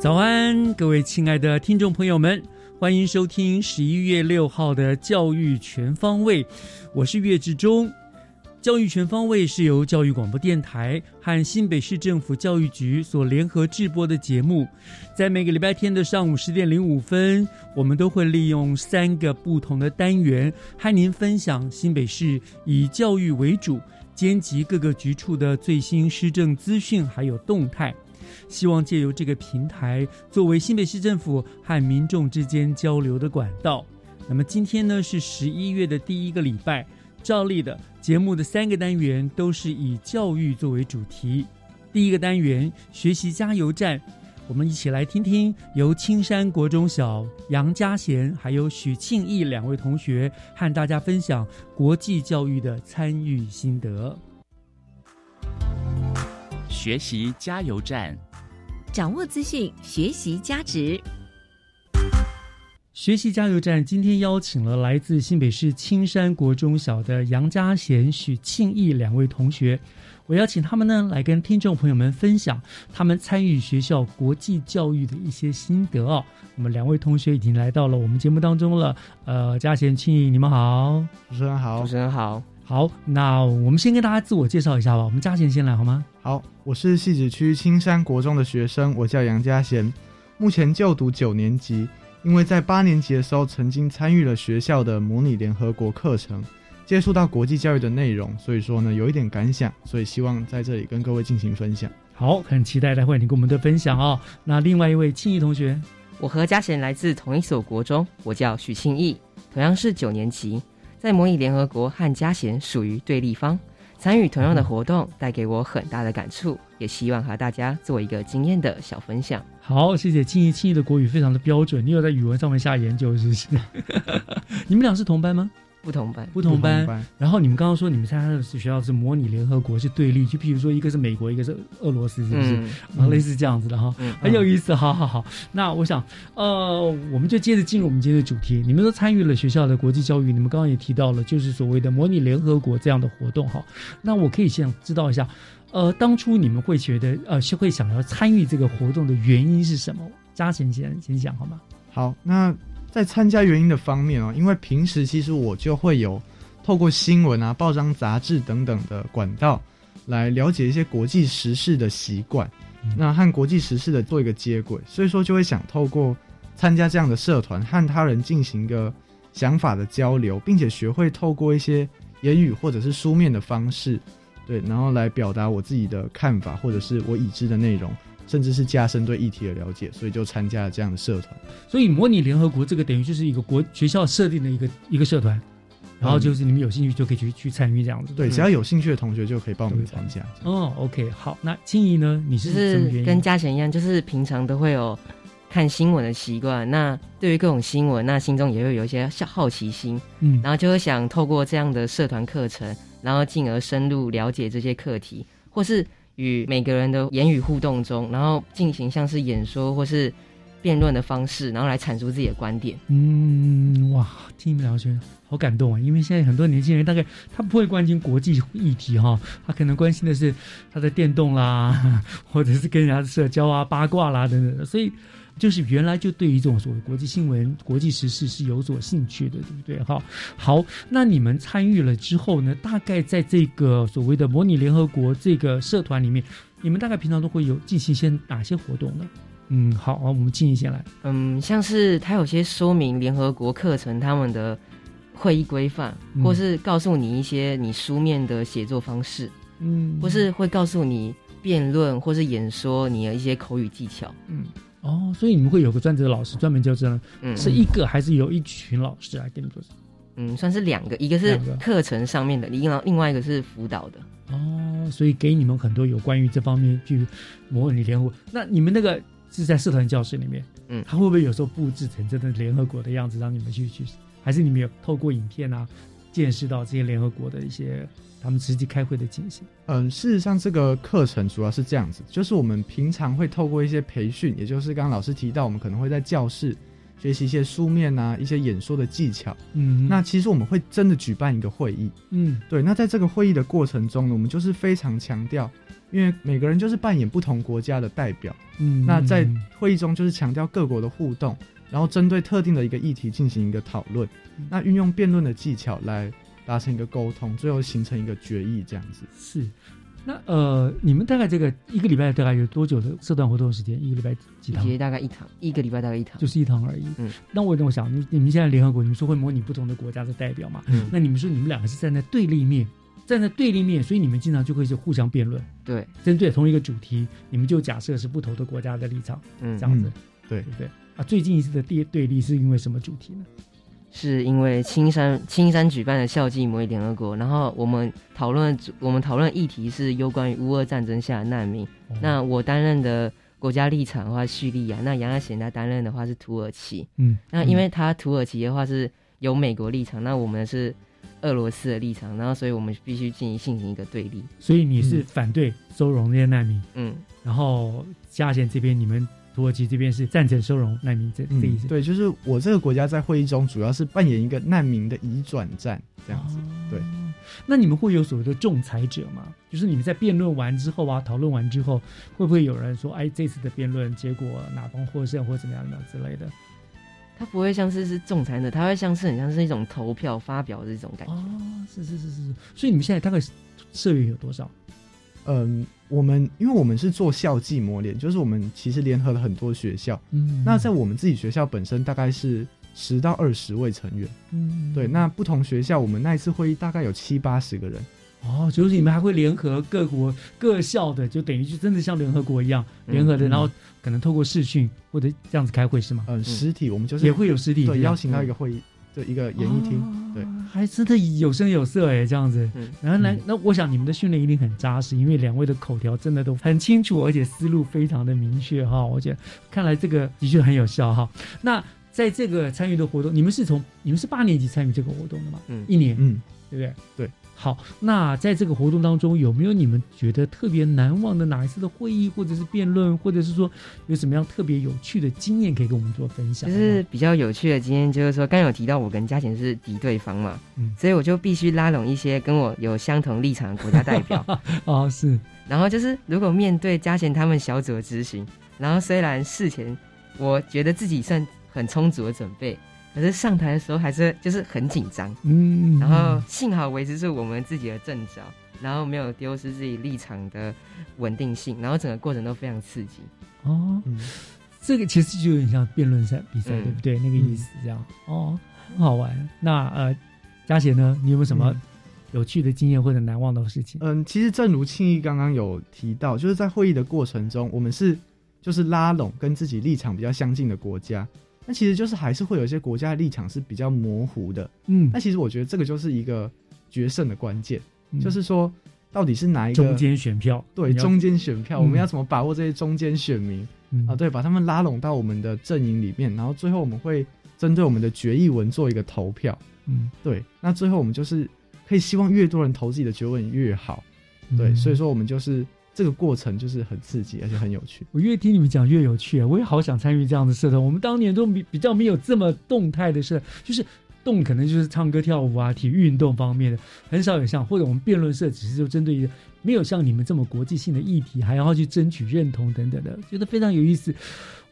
早安，各位亲爱的听众朋友们，欢迎收听十一月六号的《教育全方位》，我是岳志忠。教育全方位是由教育广播电台和新北市政府教育局所联合制播的节目，在每个礼拜天的上午十点零五分，我们都会利用三个不同的单元，和您分享新北市以教育为主，兼及各个局处的最新施政资讯还有动态。希望借由这个平台，作为新北市政府和民众之间交流的管道。那么今天呢是十一月的第一个礼拜，照例的节目的三个单元都是以教育作为主题。第一个单元学习加油站，我们一起来听听由青山国中小杨家贤还有许庆义两位同学和大家分享国际教育的参与心得。学习加油站，掌握资讯，学习价值。学习加油站今天邀请了来自新北市青山国中小的杨家贤、许庆义两位同学，我邀请他们呢来跟听众朋友们分享他们参与学校国际教育的一些心得哦。那么两位同学已经来到了我们节目当中了，呃，家贤、庆义，你们好，主持人好，主持人好，好，那我们先跟大家自我介绍一下吧。我们嘉贤先来好吗？好，我是戏子区青山国中的学生，我叫杨嘉贤，目前就读九年级。因为在八年级的时候曾经参与了学校的模拟联合国课程，接触到国际教育的内容，所以说呢有一点感想，所以希望在这里跟各位进行分享。好，很期待待会你跟我们的分享哦。那另外一位庆义同学，我和嘉贤来自同一所国中，我叫许庆义，同样是九年级，在模拟联合国和嘉贤属于对立方，参与同样的活动带给我很大的感触，也希望和大家做一个经验的小分享。好，谢谢庆怡，庆怡的国语非常的标准。你有在语文上面下研究是不是？你们俩是同班吗？不同班，不同班。同班然后你们刚刚说你们参加的学校是模拟联合国是对立，就譬如说一个是美国，一个是俄罗斯，是不是？嗯啊，类似这样子的哈，嗯很有意思。好好好，那我想，呃，我们就接着进入我们今天的主题。你们都参与了学校的国际教育，你们刚刚也提到了，就是所谓的模拟联合国这样的活动哈。那我可以想知道一下，呃，当初你们会觉得呃是会想要参与这个活动的原因是什么？嘉贤先先讲好吗？好，那在参加原因的方面哦，因为平时其实我就会有透过新闻啊、报章、杂志等等的管道来了解一些国际时事的习惯，那和国际时事的做一个接轨，所以说就会想透过参加这样的社团，和他人进行一个想法的交流，并且学会透过一些言语或者是书面的方式，对，然后来表达我自己的看法，或者是我已知的内容，甚至是加深对议题的了解，所以就参加了这样的社团。所以模拟联合国这个等于就是一个国学校设定的一个一个社团，然后就是你们有兴趣就可以去去参与这样子。对，只要有兴趣的同学就可以报名参加。哦，OK，好，那青怡呢？你是什么原因？是跟嘉贤一样，就是平常都会有看新闻的习惯。那对于各种新闻，那心中也会有一些好好奇心，嗯然后就会想透过这样的社团课程，然后进而深入了解这些课题，或是与每个人的言语互动中，然后进行像是演说或是辩论的方式，然后来阐述自己的观点。嗯，哇，听你们聊觉得好感动啊！因为现在很多年轻人大概他不会关心国际议题哈，他可能关心的是他的电动啦，或者是跟人家社交啊、八卦啦等等，所以。就是原来就对于这种所谓国际新闻、国际时事是有所兴趣的，对不对？哈，好，那你们参与了之后呢？大概在这个所谓的模拟联合国这个社团里面，你们大概平常都会有进行一些哪些活动呢？嗯，好，我们静怡先来。嗯，像是他有些说明联合国课程他们的会议规范，或是告诉你一些你书面的写作方式，嗯，或是会告诉你辩论或是演说你的一些口语技巧，嗯。哦，所以你们会有个专职的老师专门教这样，嗯，是一个还是有一群老师来给你做？嗯，算是两个，一个是课程上面的，另外另外一个是辅导的。哦，所以给你们很多有关于这方面，譬如模拟联合国。那你们那个是在社团教室里面，嗯，他会不会有时候布置成真的联合国的样子，让你们去去？还是你们有透过影片啊，见识到这些联合国的一些？他们实际开会的情形。嗯，事实上，这个课程主要是这样子，就是我们平常会透过一些培训，也就是刚刚老师提到，我们可能会在教室学习一些书面啊、一些演说的技巧。嗯，那其实我们会真的举办一个会议。嗯，对。那在这个会议的过程中呢，我们就是非常强调，因为每个人就是扮演不同国家的代表。嗯，那在会议中就是强调各国的互动，然后针对特定的一个议题进行一个讨论，那运用辩论的技巧来。达成一个沟通，最后形成一个决议，这样子是。那呃，你们大概这个一个礼拜大概有多久的社团活动时间？一个礼拜几堂？大概一堂，一个礼拜大概一堂，就是一堂而已。嗯。那我我想，你你们现在联合国，你们说会模拟不同的国家的代表嘛？嗯。那你们说你们两个是站在对立面，站在对立面，所以你们经常就会是互相辩论。对。针对同一个主题，你们就假设是不同的国家的立场，嗯，这样子，对对对。啊，最近一次的对对立是因为什么主题呢？是因为青山青山举办的校际模拟联合国，然后我们讨论我们讨论议题是有关于乌俄战争下的难民。那我担任的国家立场的话，叙利亚；那杨亚贤他担任的话是土耳其。嗯，那因为他土耳其的话是有美国立场，那我们是俄罗斯的立场，然后所以我们必须进行进行一个对立。所以你是反对收容那些难民？嗯，然后嘉贤这边你们。土耳其这边是赞成收容难民，这这意思。对，就是我这个国家在会议中主要是扮演一个难民的移转站这样子。对，那你们会有所谓的仲裁者吗？就是你们在辩论完之后啊，讨论完之后，会不会有人说，哎，这次的辩论结果哪方获胜或怎么样的之类的？他不会像是是仲裁的，他会像是很像是一种投票发表的这种感觉。哦，是是是是是。所以你们现在大概社员有多少？嗯。我们因为我们是做校际磨练，就是我们其实联合了很多学校。嗯，那在我们自己学校本身大概是十到二十位成员。嗯，对。那不同学校，我们那一次会议大概有七八十个人。哦，就是你们还会联合各国各校的，就等于就真的像联合国一样联合的，然后可能透过视讯或者这样子开会是吗？嗯，实体我们就是也会有实体，对，邀请到一个会议。一个演艺厅，对，还真的有声有色哎，这样子。然后那那我想你们的训练一定很扎实，因为两位的口条真的都很清楚，而且思路非常的明确哈。我觉得看来这个的确很有效哈。那在这个参与的活动，你们是从你们是八年级参与这个活动的吗？嗯，一年，嗯，对不对？对。好，那在这个活动当中，有没有你们觉得特别难忘的哪一次的会议，或者是辩论，或者是说有什么样特别有趣的经验可以跟我们做分享？就是比较有趣的经验，就是说刚有提到我跟嘉贤是敌对方嘛，嗯，所以我就必须拉拢一些跟我有相同立场的国家代表。哦，是。然后就是如果面对嘉贤他们小组的执行，然后虽然事前我觉得自己算很充足的准备。可是上台的时候还是就是很紧张，嗯，然后幸好维持住我们自己的阵脚，然后没有丢失自己立场的稳定性，然后整个过程都非常刺激。哦，这个其实就有点像辩论赛比赛，对不对？那个意思这样。哦，很好玩。那呃，嘉贤呢？你有没有什么有趣的经验或者难忘的事情？嗯，其实正如庆义刚刚有提到，就是在会议的过程中，我们是就是拉拢跟自己立场比较相近的国家。那其实就是还是会有一些国家的立场是比较模糊的，嗯，那其实我觉得这个就是一个决胜的关键，就是说到底是哪一个中间选票，对，中间选票，我们要怎么把握这些中间选民啊？对，把他们拉拢到我们的阵营里面，然后最后我们会针对我们的决议文做一个投票，嗯，对，那最后我们就是可以希望越多人投自己的决议文越好，对，所以说我们就是。这个过程就是很刺激，而且很有趣。我越听你们讲越有趣啊！我也好想参与这样的社团。我们当年都比比较没有这么动态的社，就是动可能就是唱歌跳舞啊、体育运动方面的，很少有像或者我们辩论社只是就针对于没有像你们这么国际性的议题，还要去争取认同等等的，觉得非常有意思。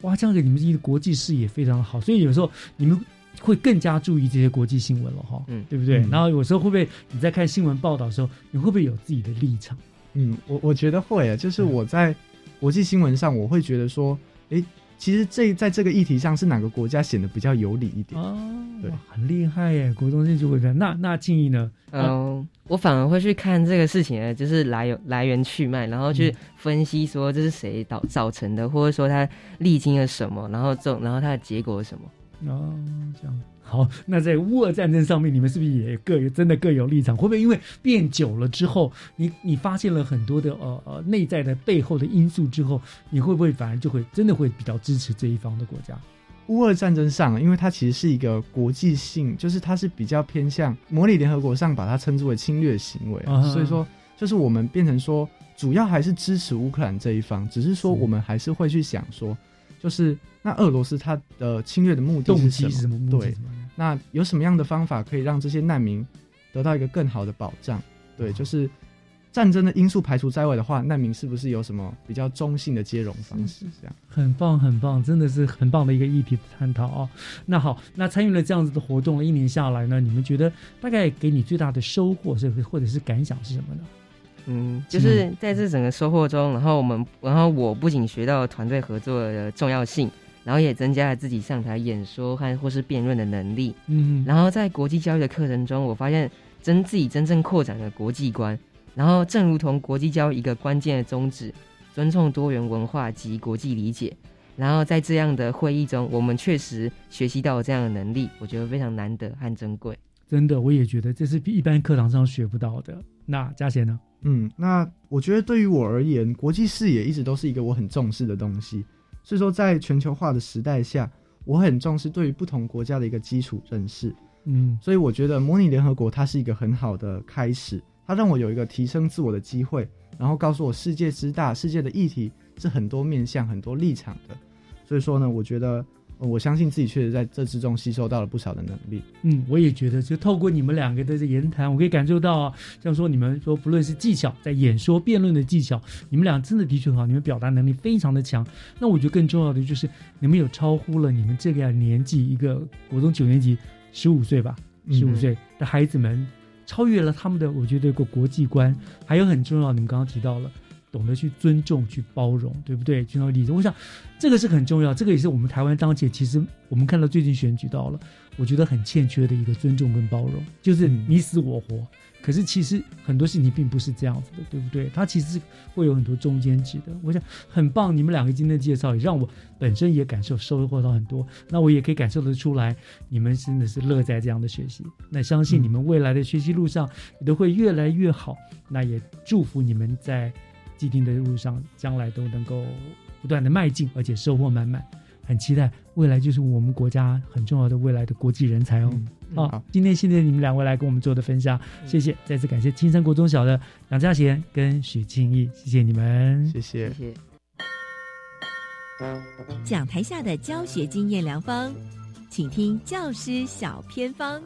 哇，这样子你们一个国际视野非常好，所以有时候你们会更加注意这些国际新闻了哈，嗯对不对？嗯然后有时候会不会你在看新闻报道的时候，你会不会有自己的立场？嗯，我我觉得会，就是我在国际新闻上，我会觉得说，诶，其实这在这个议题上是哪个国家显得比较有理一点？哦，对很厉害耶！国中生就会看。那那静怡呢？嗯，我反而会去看这个事情的，就是来由来源去脉，然后去分析说这是谁导造成的，或者说他历经了什么，然后这种然后他的结果是什么。哦，这样好。那在乌俄战争上面，你们是不是也各有真的各有立场？会不会因为变久了之后，你你发现了很多的呃呃内在的背后的因素之后，你会不会反而就会真的会比较支持这一方的国家？乌俄战争上，因为它其实是一个国际性，就是它是比较偏向模拟联合国上把它称之为侵略行为，所以说就是我们变成说，主要还是支持乌克兰这一方，只是说我们还是会去想说，就是那俄罗斯它的侵略的目的动是什机是什么？目的那有什么样的方法可以让这些难民得到一个更好的保障？对，就是战争的因素排除在外的话，难民是不是有什么比较中性的接容方式？这样，很棒，很棒，真的是很棒的一个议题的探讨啊、那好，那参与了这样子的活动，一年下来呢，你们觉得大概给你最大的收获是或者是感想是什么呢？嗯，就是在这整个收获中，然后我们，然后我不仅学到团队合作的重要性，然后也增加了自己上台演说和或是辩论的能力。嗯，然后在国际教育的课程中，我发现真自己真正扩展了国际观。然后，正如同国际教育一个关键的宗旨，尊重多元文化及国际理解。然后在这样的会议中，我们确实学习到了这样的能力，我觉得非常难得和珍贵。真的，我也觉得这是比一般课堂上学不到的。那嘉贤呢？嗯，那我觉得对于我而言，国际视野一直都是一个我很重视的东西。所以说，在全球化的时代下，我很重视对于不同国家的一个基础认识。嗯所以我觉得模拟联合国它是一个很好的开始，它让我有一个提升自我的机会，然后告诉我世界之大，世界的议题是很多面向、很多立场的。所以说呢，我觉得、呃我相信自己确实在这之中吸收到了不少的能力。嗯，我也觉得，就透过你们两个的这言谈，我可以感受到啊，像说你们说不论是技巧，在演说、辩论的技巧，你们俩真的的确很好，你们表达能力非常的强。那我觉得更重要的就是，你们有超乎了你们这个年纪，一个国中九年级，十五岁吧，十五嗯岁的孩子们，超越了他们的，我觉得一个国际观，还有很重要，你们刚刚提到了。懂得去尊重、去包容，对不对？去到例子，我想这个是很重要。这个也是我们台湾当前其实我们看到最近选举到了，我觉得很欠缺的一个尊重跟包容，就是你死我活。可是其实很多事情并不是这样子的，对不对？它其实会有很多中间值的。我想很棒，你们两个今天的介绍也让我本身也感受收获到很多。那我也可以感受得出来，你们真的是乐在这样的学习。那相信你们未来的学习路上也都会越来越好。那也祝福你们在既定的路上，将来都能够不断的迈进，而且收获满满。很期待未来就是我们国家很重要的未来的国际人才哦。嗯好，好今天谢谢你们两位来跟我们做的分享，谢谢，再次感谢青山国中小的杨嘉贤跟许庆义，谢谢你们。谢谢谢。谢。讲台下的教学经验良方，请听教师小偏方。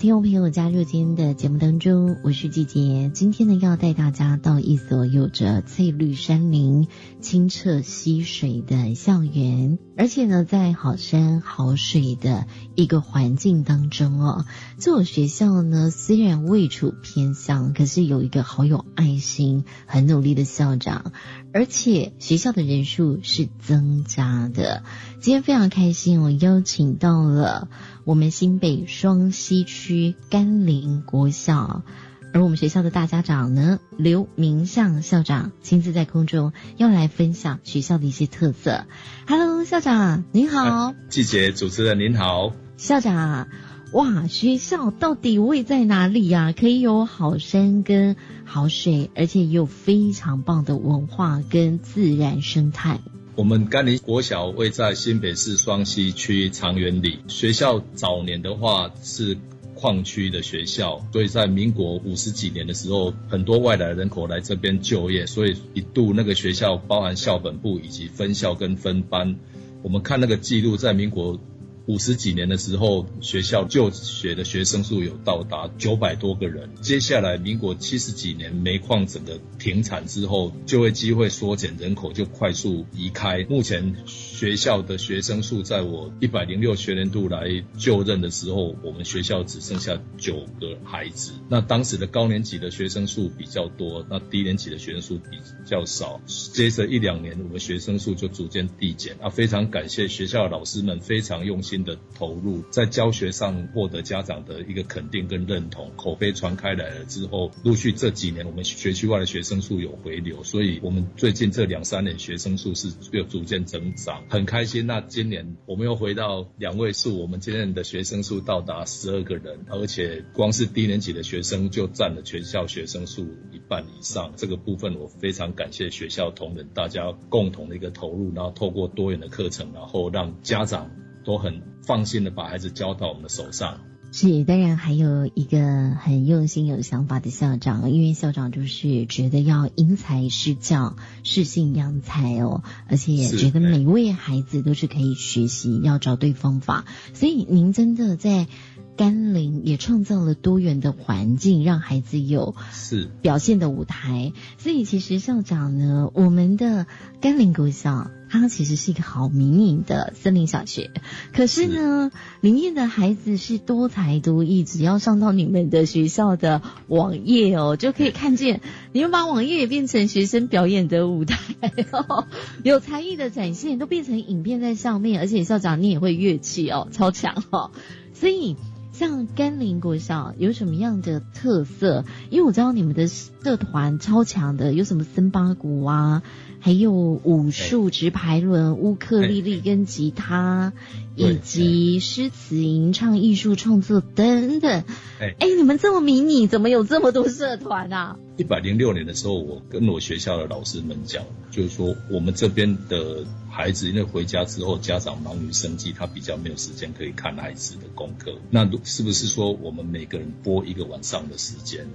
听众朋友加入今天的节目当中，我是季杰。今天呢，要带大家到一所有着翠绿山林、清澈溪水的校园，而且呢，在好山好水的一个环境当中哦。这所学校呢，虽然位处偏乡，可是有一个好有爱心、很努力的校长，而且学校的人数是增加的。今天非常开心，我邀请到了我们新北双溪区甘霖国校，而我们学校的大家长呢，刘明向校长亲自在空中要来分享学校的一些特色。Hello，校长您好，季节主持人您好，校长。哇，学校到底位在哪里呀、可以有好山跟好水，而且也有非常棒的文化跟自然生态。我们甘宁国小位在新北市双溪区长园里，学校早年的话是矿区的学校，所以在民国五十几年的时候，很多外来人口来这边就业，所以一度那个学校包含校本部以及分校跟分班。我们看那个记录，在民国。五十几年的时候，学校就学的学生数有到达九百多个人。接下来，民国七十几年煤矿整个停产之后，就业机会缩减，人口就快速移开。目前学校的学生数，在我一百零六学年度来就任的时候，我们学校只剩下九个孩子。那当时的高年级的学生数比较多，那低年级的学生数比较少。接着一两年，我们学生数就逐渐递减。啊，非常感谢学校的老师们非常用心。的投入在教学上获得家长的一个肯定跟认同，口碑传开来了之后，陆续这几年我们学区外的学生数有回流，所以我们最近这两三年学生数是又逐渐增长，很开心。那今年我们又回到两位数，我们今年的学生数到达十二个人，而且光是低年级的学生就占了全校学生数一半以上。这个部分我非常感谢学校同仁大家共同的一个投入，然后透过多元的课程，然后让家长。都很放心的把孩子交到我们的手上。是，当然还有一个很用心、有想法的校长，因为校长就是觉得要因材施教、适性扬才哦，而且也觉得每位孩子都是可以学习，要找对方法。所以您真的在。甘霖也创造了多元的环境，让孩子有是表现的舞台。所以其实校长呢，我们的甘霖国小，它其实是一个好民营的森林小学。可是呢，里面的孩子是多才多艺，只要上到你们的学校的网页哦，就可以看见你们把网页也变成学生表演的舞台哦，有才艺的展现都变成影片在上面，而且校长你也会乐器哦，超强哦，所以。像甘霖国小有什么样的特色？因为我知道你们的社团超强的，有什么森巴鼓啊，还有武术、直排轮、乌克丽丽跟吉他，以及诗词吟唱艺术创作等等。哎，哎，你们这么迷你，怎么有这么多社团啊？一百零六年的时候，我跟我学校的老师们讲，就是说我们这边的孩子，因为回家之后家长忙于生计，他比较没有时间可以看孩子的功课。那是不是说我们每个人拨一个晚上的时间，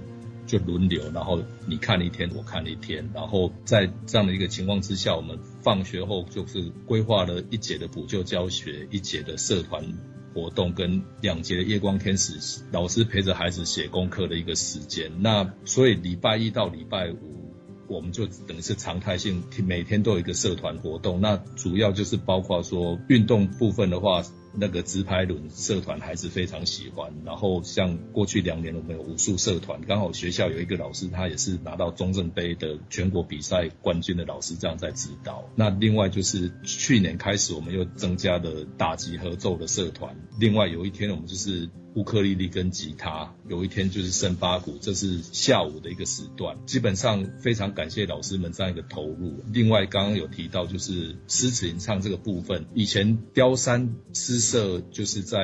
就轮流，然后你看一天，我看一天，然后在这样的一个情况之下，我们放学后就是规划了一节的补救教学，一节的社团。活动跟两节的夜光天使老师陪着孩子写功课的一个时间，那所以礼拜一到礼拜五，我们就等于是常态性每天都有一个社团活动，那主要就是包括说运动部分的话。那个直排轮社团还是非常喜欢，然后像过去两年我们有武术社团，刚好学校有一个老师，他也是拿到中正杯的全国比赛冠军的老师，这样在指导。那另外就是去年开始，我们又增加了打击合奏的社团。另外有一天我们就是。乌克丽丽跟吉他，有一天就是升八鼓，这是下午的一个时段。基本上非常感谢老师们这样一个投入。另外刚刚有提到就是诗词吟唱这个部分，以前雕山诗社就是在。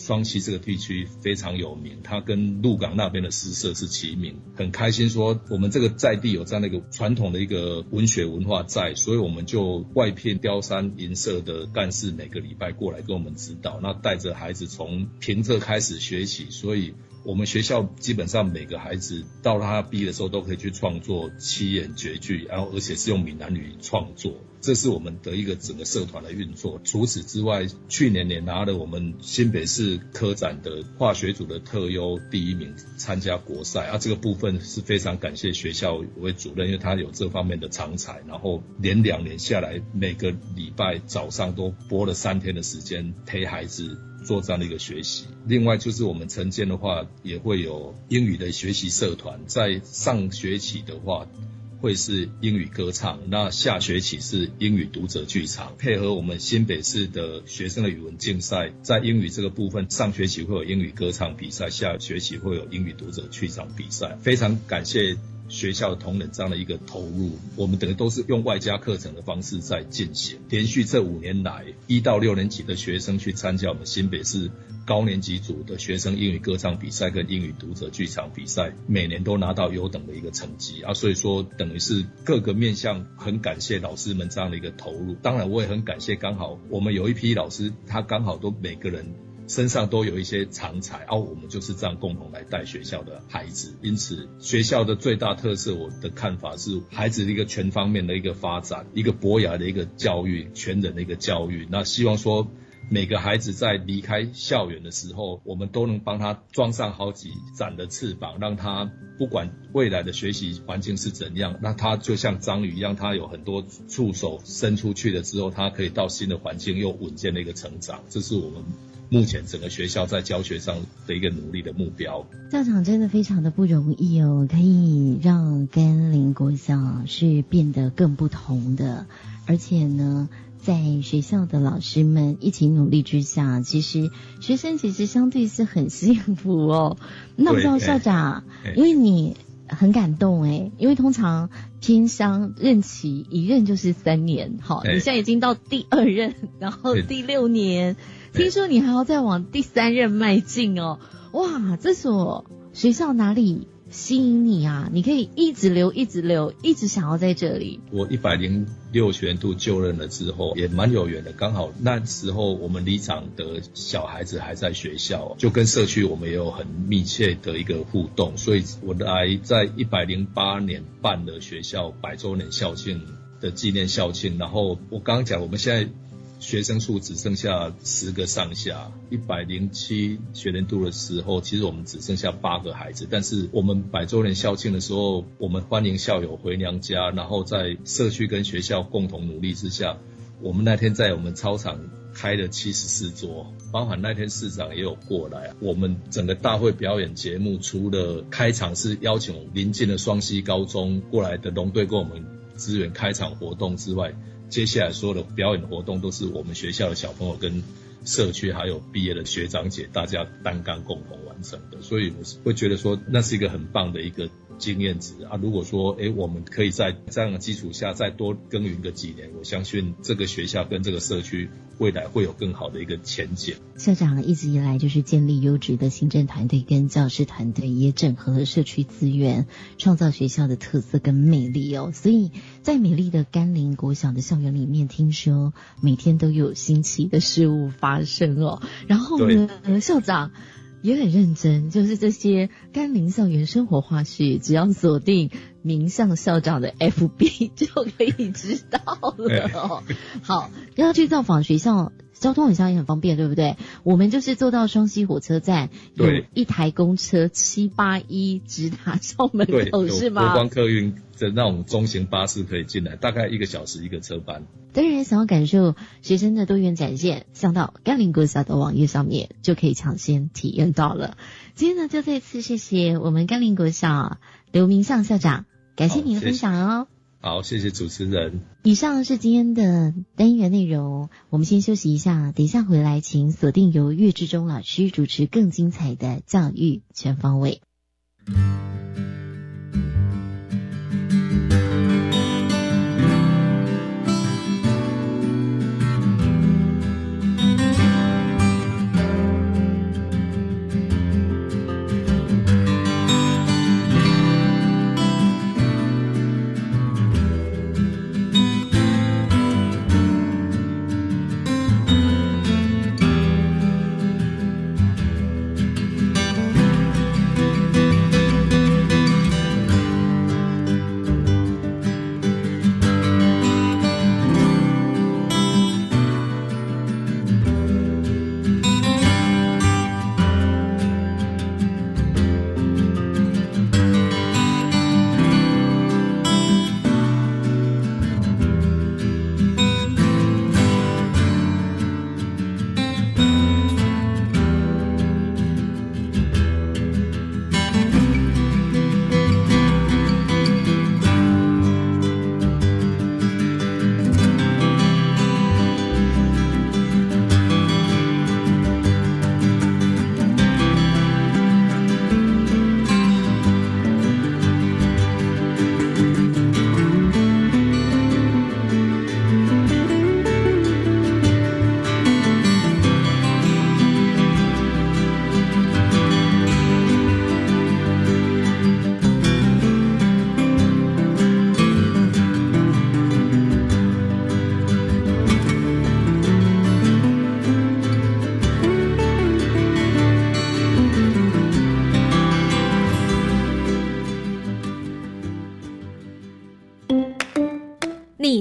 双溪这个地区非常有名，它跟鹿港那边的诗社是齐名，很开心说我们这个在地有这样的一个传统的一个文学文化在，所以我们就外聘雕山银社的干事每个礼拜过来跟我们指导，那带着孩子从平仄开始学起，所以我们学校基本上每个孩子到他毕业的时候都可以去创作七言绝句，然后而且是用闽南语创作。这是我们的一个整个社团的运作。除此之外，去年也拿了我们新北市科展的化学组的特优第一名，参加国赛。啊，这个部分是非常感谢学校为主任，因为他有这方面的长才。然后连两年下来，每个礼拜早上都播了三天的时间陪孩子做这样的一个学习。另外就是我们晨间的话，也会有英语的学习社团，在上学期的话。会是英语歌唱，那下学期是英语读者剧场，配合我们新北市的学生的语文竞赛，在英语这个部分，上学期会有英语歌唱比赛，下学期会有英语读者剧场比赛。非常感谢学校的同仁这样的一个投入，我们等于都是用外加课程的方式在进行。连续这五年来，一到六年级的学生去参加我们新北市高年级组的学生英语歌唱比赛跟英语读者剧场比赛，每年都拿到优等的一个成绩啊。所以说，等于是各个面向很感谢老师们这样的一个投入。当然，我也很感谢，刚好我们有一批老师，他刚好都每个人。身上都有一些长才，哦，我们就是这样共同来带学校的孩子。因此，学校的最大特色，我的看法是孩子的一个全方面的一个发展，一个博雅的一个教育，全人的一个教育。那希望说，每个孩子在离开校园的时候，我们都能帮他装上好几盏的翅膀，让他不管未来的学习环境是怎样，那他就像章鱼一样，他有很多触手伸出去了之后，他可以到新的环境又稳健的一个成长。这是我们。目前整个学校在教学上的一个努力的目标，校长真的非常的不容易哦，可以让甘霖国小是变得更不同的，而且呢，在学校的老师们一起努力之下，其实学生其实相对是很幸福哦。那我知道校长，因为你很感动哎，因为通常偏乡任期一任就是三年，好，你现在已经到第二任，然后第六年。听说你还要再往第三任迈进哦！哇，这所学校哪里吸引你啊？你可以一直留，一直留，一直想要在这里。我一百零六学年度就任了之后，也蛮有缘的。刚好那时候我们离场的小孩子还在学校，就跟社区我们也有很密切的一个互动，所以我来在一百零八年办了学校百周年校庆的纪念校庆。然后我刚刚讲，我们现在。学生数只剩下十个上下，一百零七学年度的时候，其实我们只剩下八个孩子。但是我们百周年校庆的时候，我们欢迎校友回娘家，然后在社区跟学校共同努力之下，我们那天在我们操场开了七十四桌，包含那天市长也有过来。我们整个大会表演节目，除了开场是邀请临近的双溪高中过来的龙队跟我们支援开场活动之外，接下来所有的表演活动都是我们学校的小朋友跟社区还有毕业的学长姐大家单干共同完成的，所以我是会觉得说那是一个很棒的一个。经验值啊，如果说哎，我们可以在这样的基础下再多耕耘个几年，我相信这个学校跟这个社区未来会有更好的一个前景。校长一直以来就是建立优质的行政团队跟教师团队，也整合了社区资源，创造学校的特色跟魅力哦。所以在美丽的甘霖国小的校园里面，听说每天都有新奇的事物发生哦。然后呢，校长。也很认真，就是这些甘霖校园生活花絮，只要锁定名校校长的 FB 就可以知道了。好，要去造访学校，交通很像也很方便，对不对？我们就是坐到双溪火车站，有一台公车七八一直达校门口，是吗？国光客运的那种中型巴士可以进来，大概一个小时一个车班。当然，想要感受学生的多元展现，上到甘霖国小的网页上面就可以抢先体验到了。今天呢，就再次谢谢我们甘霖国小刘明向校长，感谢您的分享哦。好，谢谢主持人。以上是今天的单元内容，我们先休息一下，等一下回来，请锁定由岳志忠老师主持更精彩的教育全方位。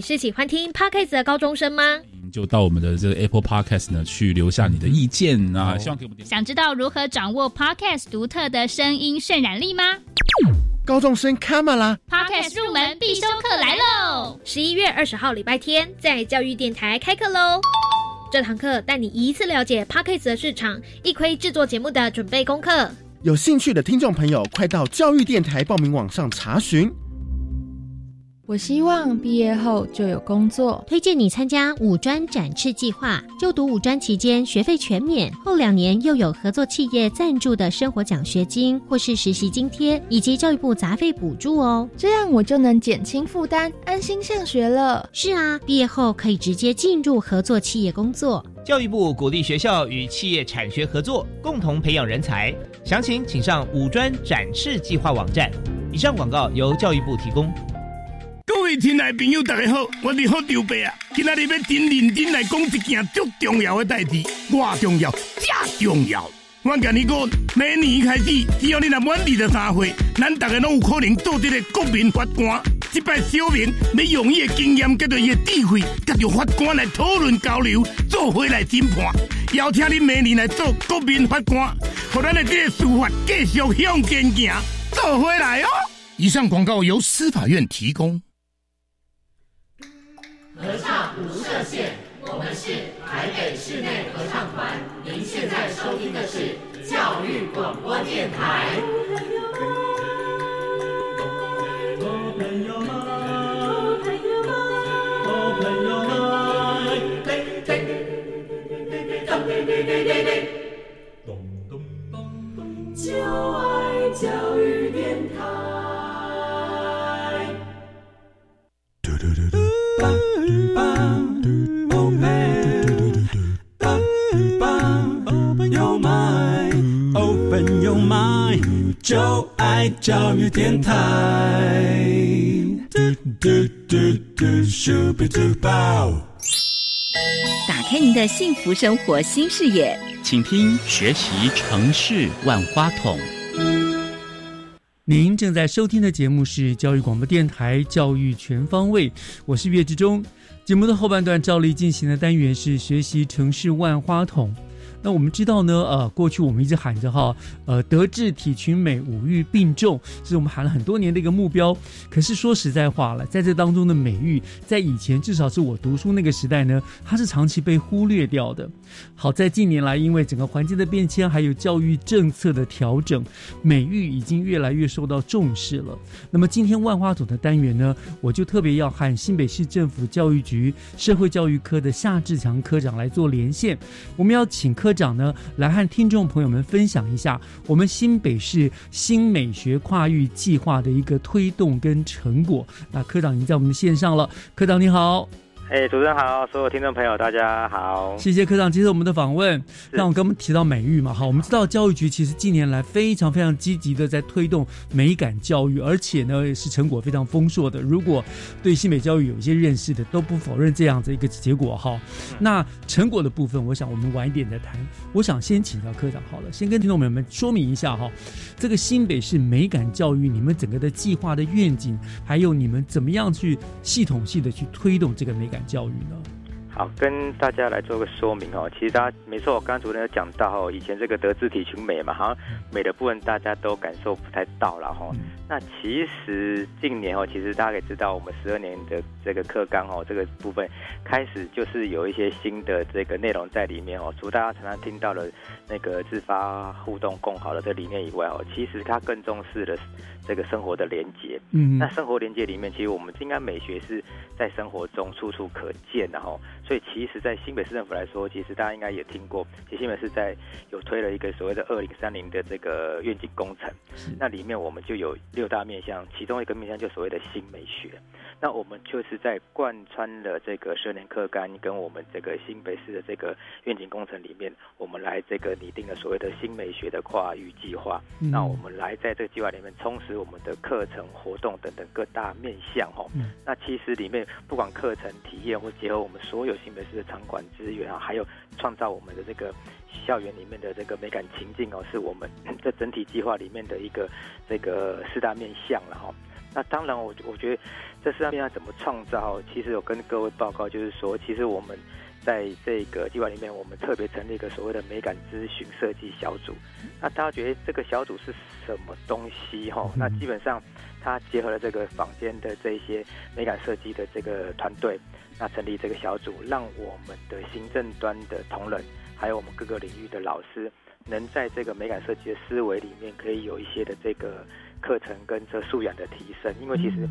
是喜欢听 Podcast 的高中生吗？就到我们的这个 Apple Podcast 呢，去留下你的意见啊，希望给我们点。想知道如何掌握 Podcast 独特的声音渲染力吗？高中生卡马拉 Podcast 入门必修课来喽！十一月二十号礼拜天在教育电台开课喽。这堂课带你一次了解 Podcast 的市场，一窥制作节目的准备功课。有兴趣的听众朋友，快到教育电台报名网上查询。我希望毕业后就有工作，推荐你参加五专展翅计划。就读五专期间，学费全免，后两年又有合作企业赞助的生活奖学金或是实习津贴，以及教育部杂费补助哦。这样我就能减轻负担，安心上学了。是啊，毕业后可以直接进入合作企业工作。教育部鼓励学校与企业产学合作，共同培养人才。详情请上五专展翅计划网站。以上广告由教育部提供。各位亲爱朋友，大家好，我是好刘伯啊！今仔日要真认真来讲一件足重要的代志，偌重要，真重要。我甲你讲，明年开始，只要你若满二十三岁，咱大家拢有可能做这个国民法官。这摆小明要用伊的经验，甲着伊的智慧，甲着法官来讨论交流，做回来审判。邀请你明年来做国民法官，互咱的这个司法继续向前行，做回来哦。以上广告由司法院提供。合唱无设限，我们是台北室内合唱团。您现在收听的是教育广播电台。就爱教育电台。mind，就爱教育电台。打开您的幸福生活新视野，请听学习城市万花筒。您正在收听的节目是教育广播电台《教育全方位》，我是岳志忠。节目的后半段照例进行的单元是学习城市万花筒。那我们知道呢，呃，过去我们一直喊着哈，呃，德智体群美五育并重，这是我们喊了很多年的一个目标。可是说实在话了，在这当中的美育，在以前至少是我读书那个时代呢，它是长期被忽略掉的。好在近年来，因为整个环境的变迁，还有教育政策的调整，美育已经越来越受到重视了。那么今天万花筒的单元呢，我就特别要和新北市政府教育局社会教育科的夏志强科长来做连线，我们要请科。科长呢，来和听众朋友们分享一下我们新北市新美学跨域计划的一个推动跟成果。那科长已经在我们的线上了，科长你好。哎，主持人好，所有听众朋友大家好，谢谢科长接受我们的访问。让我跟我们提到美育嘛，好，我们知道教育局其实近年来非常非常积极的在推动美感教育，而且呢是成果非常丰硕的。如果对新美教育有一些认识的，都不否认这样子一个结果哈。那成果的部分，我想我们晚一点再谈。我想先请教科长好了，先跟听众朋友们说明一下哈，这个新北市美感教育，你们整个的计划的愿景，还有你们怎么样去系统性的去推动这个美感。教育呢？好，跟大家来做个说明哦。其实大家没错，我刚刚主任有讲到哦，以前这个德智体群美嘛，好像美的部分大家都感受不太到了哈。那其实近年哦，其实大家可以知道，我们十二年的这个课纲哦，这个部分开始就是有一些新的这个内容在里面哦。除了大家常常听到的那个自发互动共好的这理念以外哦，其实它更重视的这个生活的连接。嗯，那生活连接里面，其实我们应该美学是在生活中处处可见的哈。所以其实，在新北市政府来说，其实大家应该也听过，其实新北市在有推了一个所谓的二零三零的这个愿景工程，那里面我们就有六大面向，其中一个面向就所谓的新美学。那我们就是在贯穿了这个十年课纲跟我们这个新北市的这个愿景工程里面，我们来这个拟定了所谓的新美学的跨域计划。那我们来在这个计划里面充实我们的课程活动等等各大面向哈。那其实里面不管课程体验或结合我们所有新北市的场馆资源啊，还有创造我们的这个校园里面的这个美感情境哦，是我们 这整体计划里面的一个这个四大面向了哈。那当然我我觉得这四大面要怎么创造，其实有跟各位报告，就是说，其实我们在这个计划里面，我们特别成立一个所谓的美感咨询设计小组。那大家觉得这个小组是什么东西？哈，那基本上它结合了这个坊间的这些美感设计的这个团队，那成立这个小组，让我们的行政端的同仁，还有我们各个领域的老师，能在这个美感设计的思维里面，可以有一些的这个课程跟这素养的提升。因为其实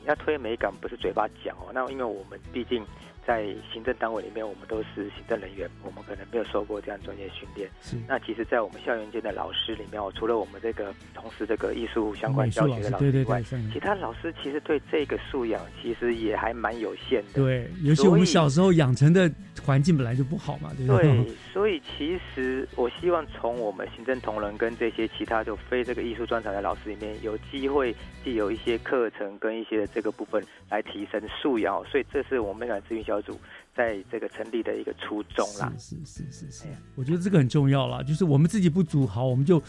你要推美感，不是嘴巴讲哦。那因为我们毕竟在行政单位里面，我们都是行政人员，我们可能没有受过这样专业训练。是。那其实，在我们校园间的老师里面，哦，除了我们这个从事这个艺术相关教学的老师以外，其他老师其实对这个素养其实也还蛮有限的。对，尤其我们小时候养成的环境本来就不好嘛，对不对？对，所以其实我希望从我们行政同仁跟这些其他就非这个艺术专长的老师里面，有机会既有一些课程跟一些这个部分来提升素养。所以这是我们美感咨询小组在这个成立的一个初衷啦。是是是是是，我觉得这个很重要啦，就是我们自己不足，好，我们就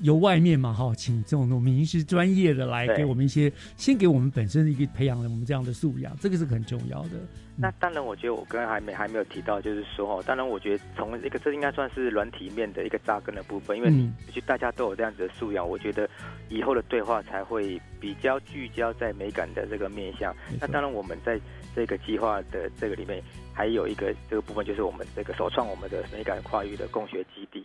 由外面嘛，哈，请这种名师专业的来给我们一些，先给我们本身的一个培养了我们这样的素养，这个是很重要的。那当然，我觉得我刚刚还没还没有提到，就是说哦，当然，我觉得从一个这应该算是软体面的一个扎根的部分，因为其实大家都有这样子的素养，我觉得以后的对话才会比较聚焦在美感的这个面向。那当然，我们在这个计划的这个里面，还有一个这个部分，就是我们这个首创我们的美感跨域的共学基地。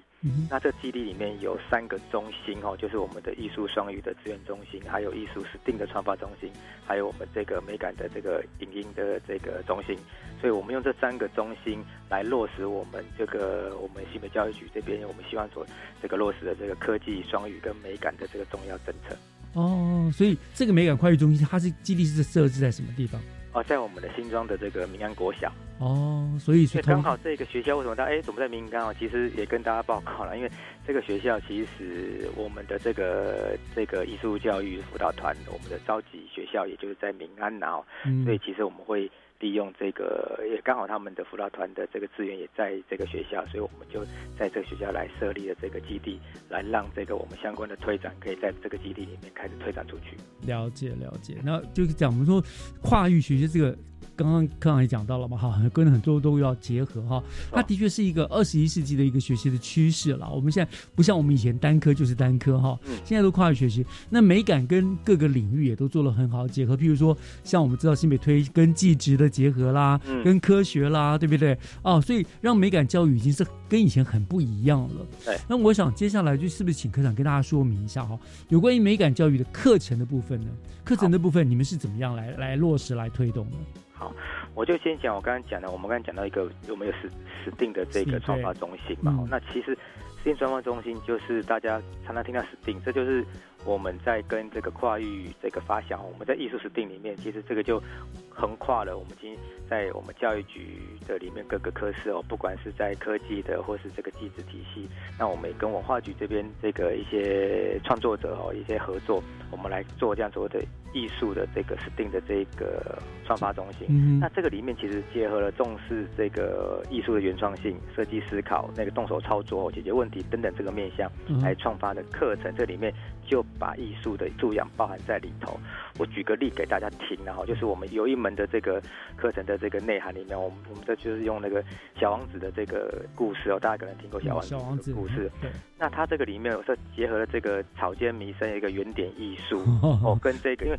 那这基地里面有三个中心哦，就是我们的艺术双语的资源中心，还有艺术实定的创发中心，还有我们这个美感的这个影音的这个中心。所以我们用这三个中心来落实我们这个我们新北教育局这边我们希望所这个落实的这个科技双语跟美感的这个重要政策。哦，所以这个美感跨域中心它是基地是设置在什么地方？哦，在我们的新庄的这个民安国小。哦，所以是刚好这个学校为什么大哎怎么在民安哦？其实也跟大家报告了，因为这个学校其实我们的这个这个艺术教育辅导团，我们的召集学校也就是在民安哦，所以其实我们会利用这个，也刚好他们的辅导团的这个资源也在这个学校，所以我们就在这个学校来设立了这个基地，来让这个我们相关的推展可以在这个基地里面开始推展出去。了解了解，那就是讲我们说跨域学习这个，刚刚科长也讲到了嘛，哈，跟很多都要结合哈。它的确是一个二十一世纪的一个学习的趋势了。我们现在不像我们以前单科就是单科哈，现在都跨域学习。那美感跟各个领域也都做了很好的结合，譬如说像我们知道新北推跟技职的结合啦，跟科学啦，对不对？哦，所以让美感教育已经是跟以前很不一样了。对。那我想接下来就是不是请科长跟大家说明一下哈，有关于美感教育的课程的部分呢？课程的部分你们是怎么样来来落实来推动的？好，我就先讲我刚刚讲的，我们刚刚讲到一个我们有死死定的这个创发中心嘛。那其实实定创发中心就是大家常常听到死定，这就是我们在跟这个跨域这个发想，我们在艺术史定里面，其实这个就横跨了我们今在我们教育局的里面各个科室哦，不管是在科技的或是这个机制体系，那我们也跟文化局这边这个一些创作者哦一些合作，我们来做这样所谓的艺术的这个实定的这个创发中心。嗯那这个里面其实结合了重视这个艺术的原创性、设计思考、那个动手操作、解决问题等等这个面向来创发的课程，这里面就把艺术的素养包含在里头。我举个例给大家听，然后就是我们有一门的这个课程的这个内涵里面，我们我们这就是用那个小王子的这个故事哦，大家可能听过小王子的故事。对。那它这个里面我是结合了这个草间弥生一个原点艺术 哦，跟这个因为。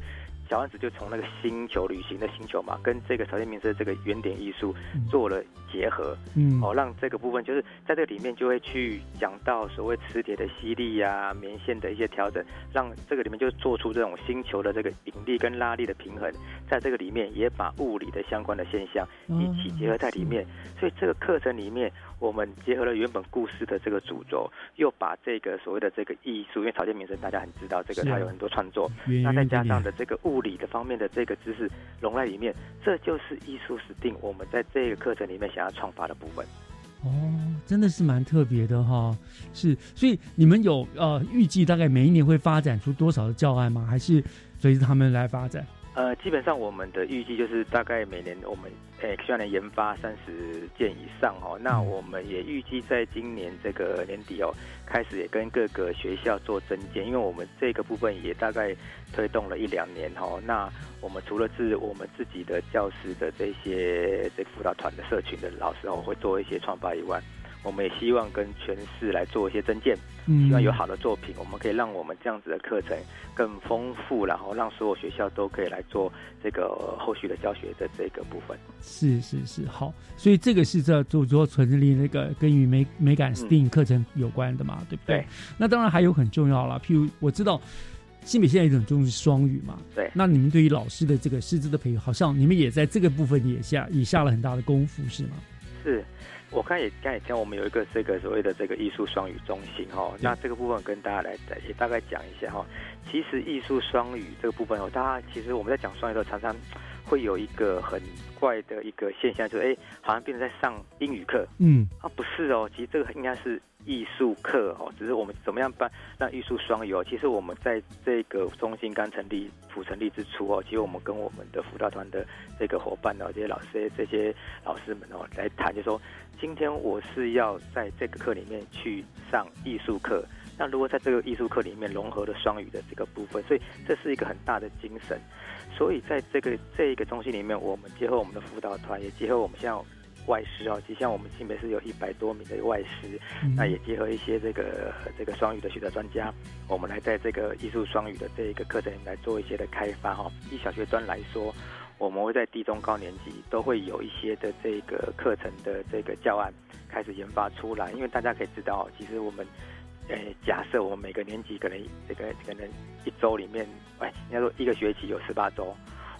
小王子就从那个星球旅行的星球嘛，跟这个朝鲜民生这个原点艺术做了结合，嗯，哦，让这个部分就是在这个里面就会去讲到所谓磁铁的吸力呀、棉线的一些调整，让这个里面就做出这种星球的这个引力跟拉力的平衡，在这个里面也把物理的相关的现象一起结合在里面，所以这个课程里面我们结合了原本故事的这个主轴，又把这个所谓的这个艺术，因为朝鲜民生大家很知道这个它有很多创作，那再加上的这个物。物理的方面的这个知识融在里面，这就是艺术史定我们在这个课程里面想要创发的部分。哦，真的是蛮特别的哈。是，所以你们有呃预计大概每一年会发展出多少的教案吗？还是随着他们来发展？呃，基本上我们的预计就是大概每年我们诶希望能研发三十件以上哦。那我们也预计在今年这个年底哦，开始也跟各个学校做增建，因为我们这个部分也大概推动了一两年哦。那我们除了是我们自己的教师的这些这个辅导团的社群的老师哦，会做一些创发以外。我们也希望跟全市来做一些增建，希望有好的作品，我们可以让我们这样子的课程更丰富，然后让所有学校都可以来做这个后续的教学的这个部分。是是是，好，所以这个是在做做纯立那个跟与美美感 STEAM 课程有关的嘛，对不对？那当然还有很重要了，譬如我知道新北现在一种重视双语嘛，对。那你们对于老师的这个师资的培育，好像你们也在这个部分也下也下了很大的功夫，是吗？是。我看也刚也讲，我们有一个这个所谓的这个艺术双语中心哈，那这个部分跟大家来也大概讲一下哈。其实艺术双语这个部分哦，大家其实我们在讲双语的时候，常常会有一个很怪的一个现象，就是哎，好像变成在上英语课。嗯，啊，不是哦，其实这个应该是。艺术课哦，只是我们怎么样办让艺术双语哦？其实我们在这个中心刚成立、辅成立之初哦，其实我们跟我们的辅导团的这个伙伴哦，这些老师、这些老师们哦来谈，就说今天我是要在这个课里面去上艺术课，那如果在这个艺术课里面融合了双语的这个部分，所以这是一个很大的精神。所以在这个这一个中心里面，我们结合我们的辅导团，也结合我们现在。外师哦，其实像我们新北市有一百多名的外师，那也结合一些这个这个双语的学者专家，我们来在这个艺术双语的这一个课程里面来做一些的开发哈。以小学端来说，我们会在低中高年级都会有一些的这个课程的这个教案开始研发出来，因为大家可以知道，其实我们，诶，假设我们每个年级可能这个可能一周里面，哎，应该说一个学期有十八周。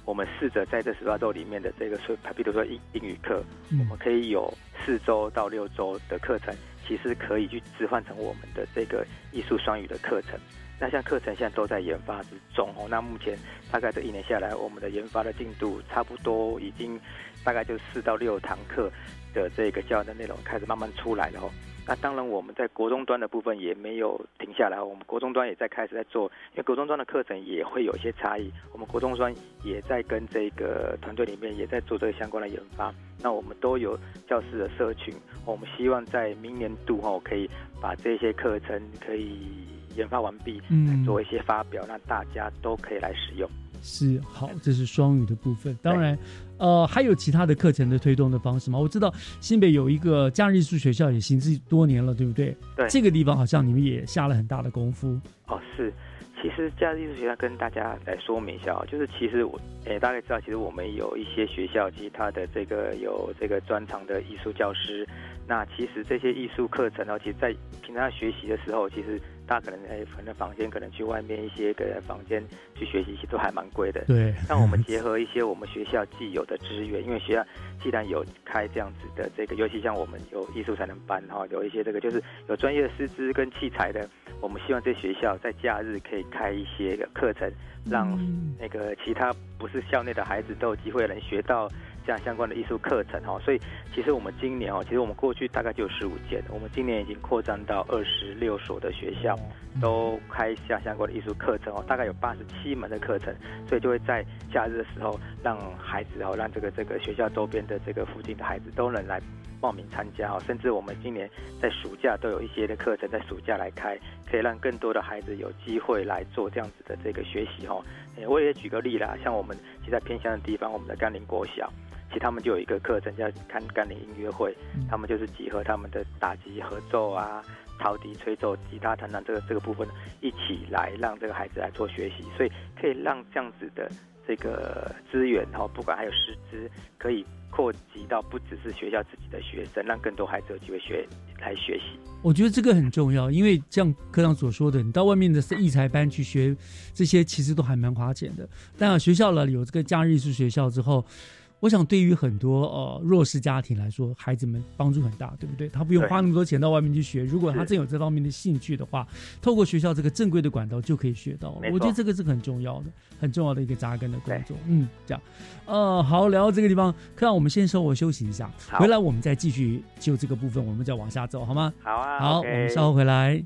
我们试着在这十八周里面的这个，比如说英英语课，我们可以有四周到六周的课程，其实可以去置换成我们的这个艺术双语的课程。那像课程现在都在研发之中哦。那目前大概这一年下来，我们的研发的进度差不多已经大概就四到六堂课的这个教案的内容开始慢慢出来了哦。那当然，我们在国中端的部分也没有停下来，我们国中端也在开始在做，因为国中端的课程也会有一些差异，我们国中端也在跟这个团队里面也在做这个相关的研发。那我们都有教师的社群，我们希望在明年度哈可以把这些课程可以研发完毕，嗯，做一些发表，让大家都可以来使用。是好，这是双语的部分。当然，呃，还有其他的课程的推动的方式吗？我知道新北有一个假日艺术学校也行之多年了，对不对？对，这个地方好像你们也下了很大的功夫。哦，是。其实假日艺术学校跟大家来说明一下哦，就是其实我诶大概知道，其实我们有一些学校，其实它的这个有这个专长的艺术教师。那其实这些艺术课程呢，其实，在平常学习的时候，其实大家可能哎，可能房间可能去外面一些个房间去学习，其实都还蛮贵的。对。那我们结合一些我们学校既有的资源，因为学校既然有开这样子的这个，尤其像我们有艺术才能班哈，有一些这个就是有专业的师资跟器材的，我们希望这学校在假日可以开一些个课程，让那个其他不是校内的孩子都有机会能学到。像相关的艺术课程哈，所以其实我们今年哦，其实我们过去大概就有十五间，我们今年已经扩张到二十六所的学校，都开下相关的艺术课程哦，大概有八十七门的课程，所以就会在假日的时候，让孩子哦，让这个这个学校周边的这个附近的孩子都能来报名参加哦，甚至我们今年在暑假都有一些的课程在暑假来开，可以让更多的孩子有机会来做这样子的这个学习哈。我也举个例啦，像我们其实在偏乡的地方，我们的甘霖国小。其实他们就有一个课程叫“看甘霖音乐会”，他们就是集合他们的打击合奏啊、陶笛吹奏、吉他弹弹这个这个部分一起来让这个孩子来做学习，所以可以让这样子的这个资源，然后不管还有师资，可以扩及到不只是学校自己的学生，让更多孩子有机会学来学习。我觉得这个很重要，因为像科长所说的，你到外面的艺才班去学这些，其实都还蛮花钱的。但学校了有这个假日艺术学校之后。我想，对于很多呃弱势家庭来说，孩子们帮助很大，对不对？他不用花那么多钱到外面去学。如果他真有这方面的兴趣的话，透过学校这个正规的管道就可以学到。我觉得这个是很重要的，很重要的一个扎根的工作。嗯，这样。呃，好，聊到这个地方，可让我们先稍微休息一下，回来我们再继续就这个部分，我们再往下走，好吗？好啊。好，我们稍后回来。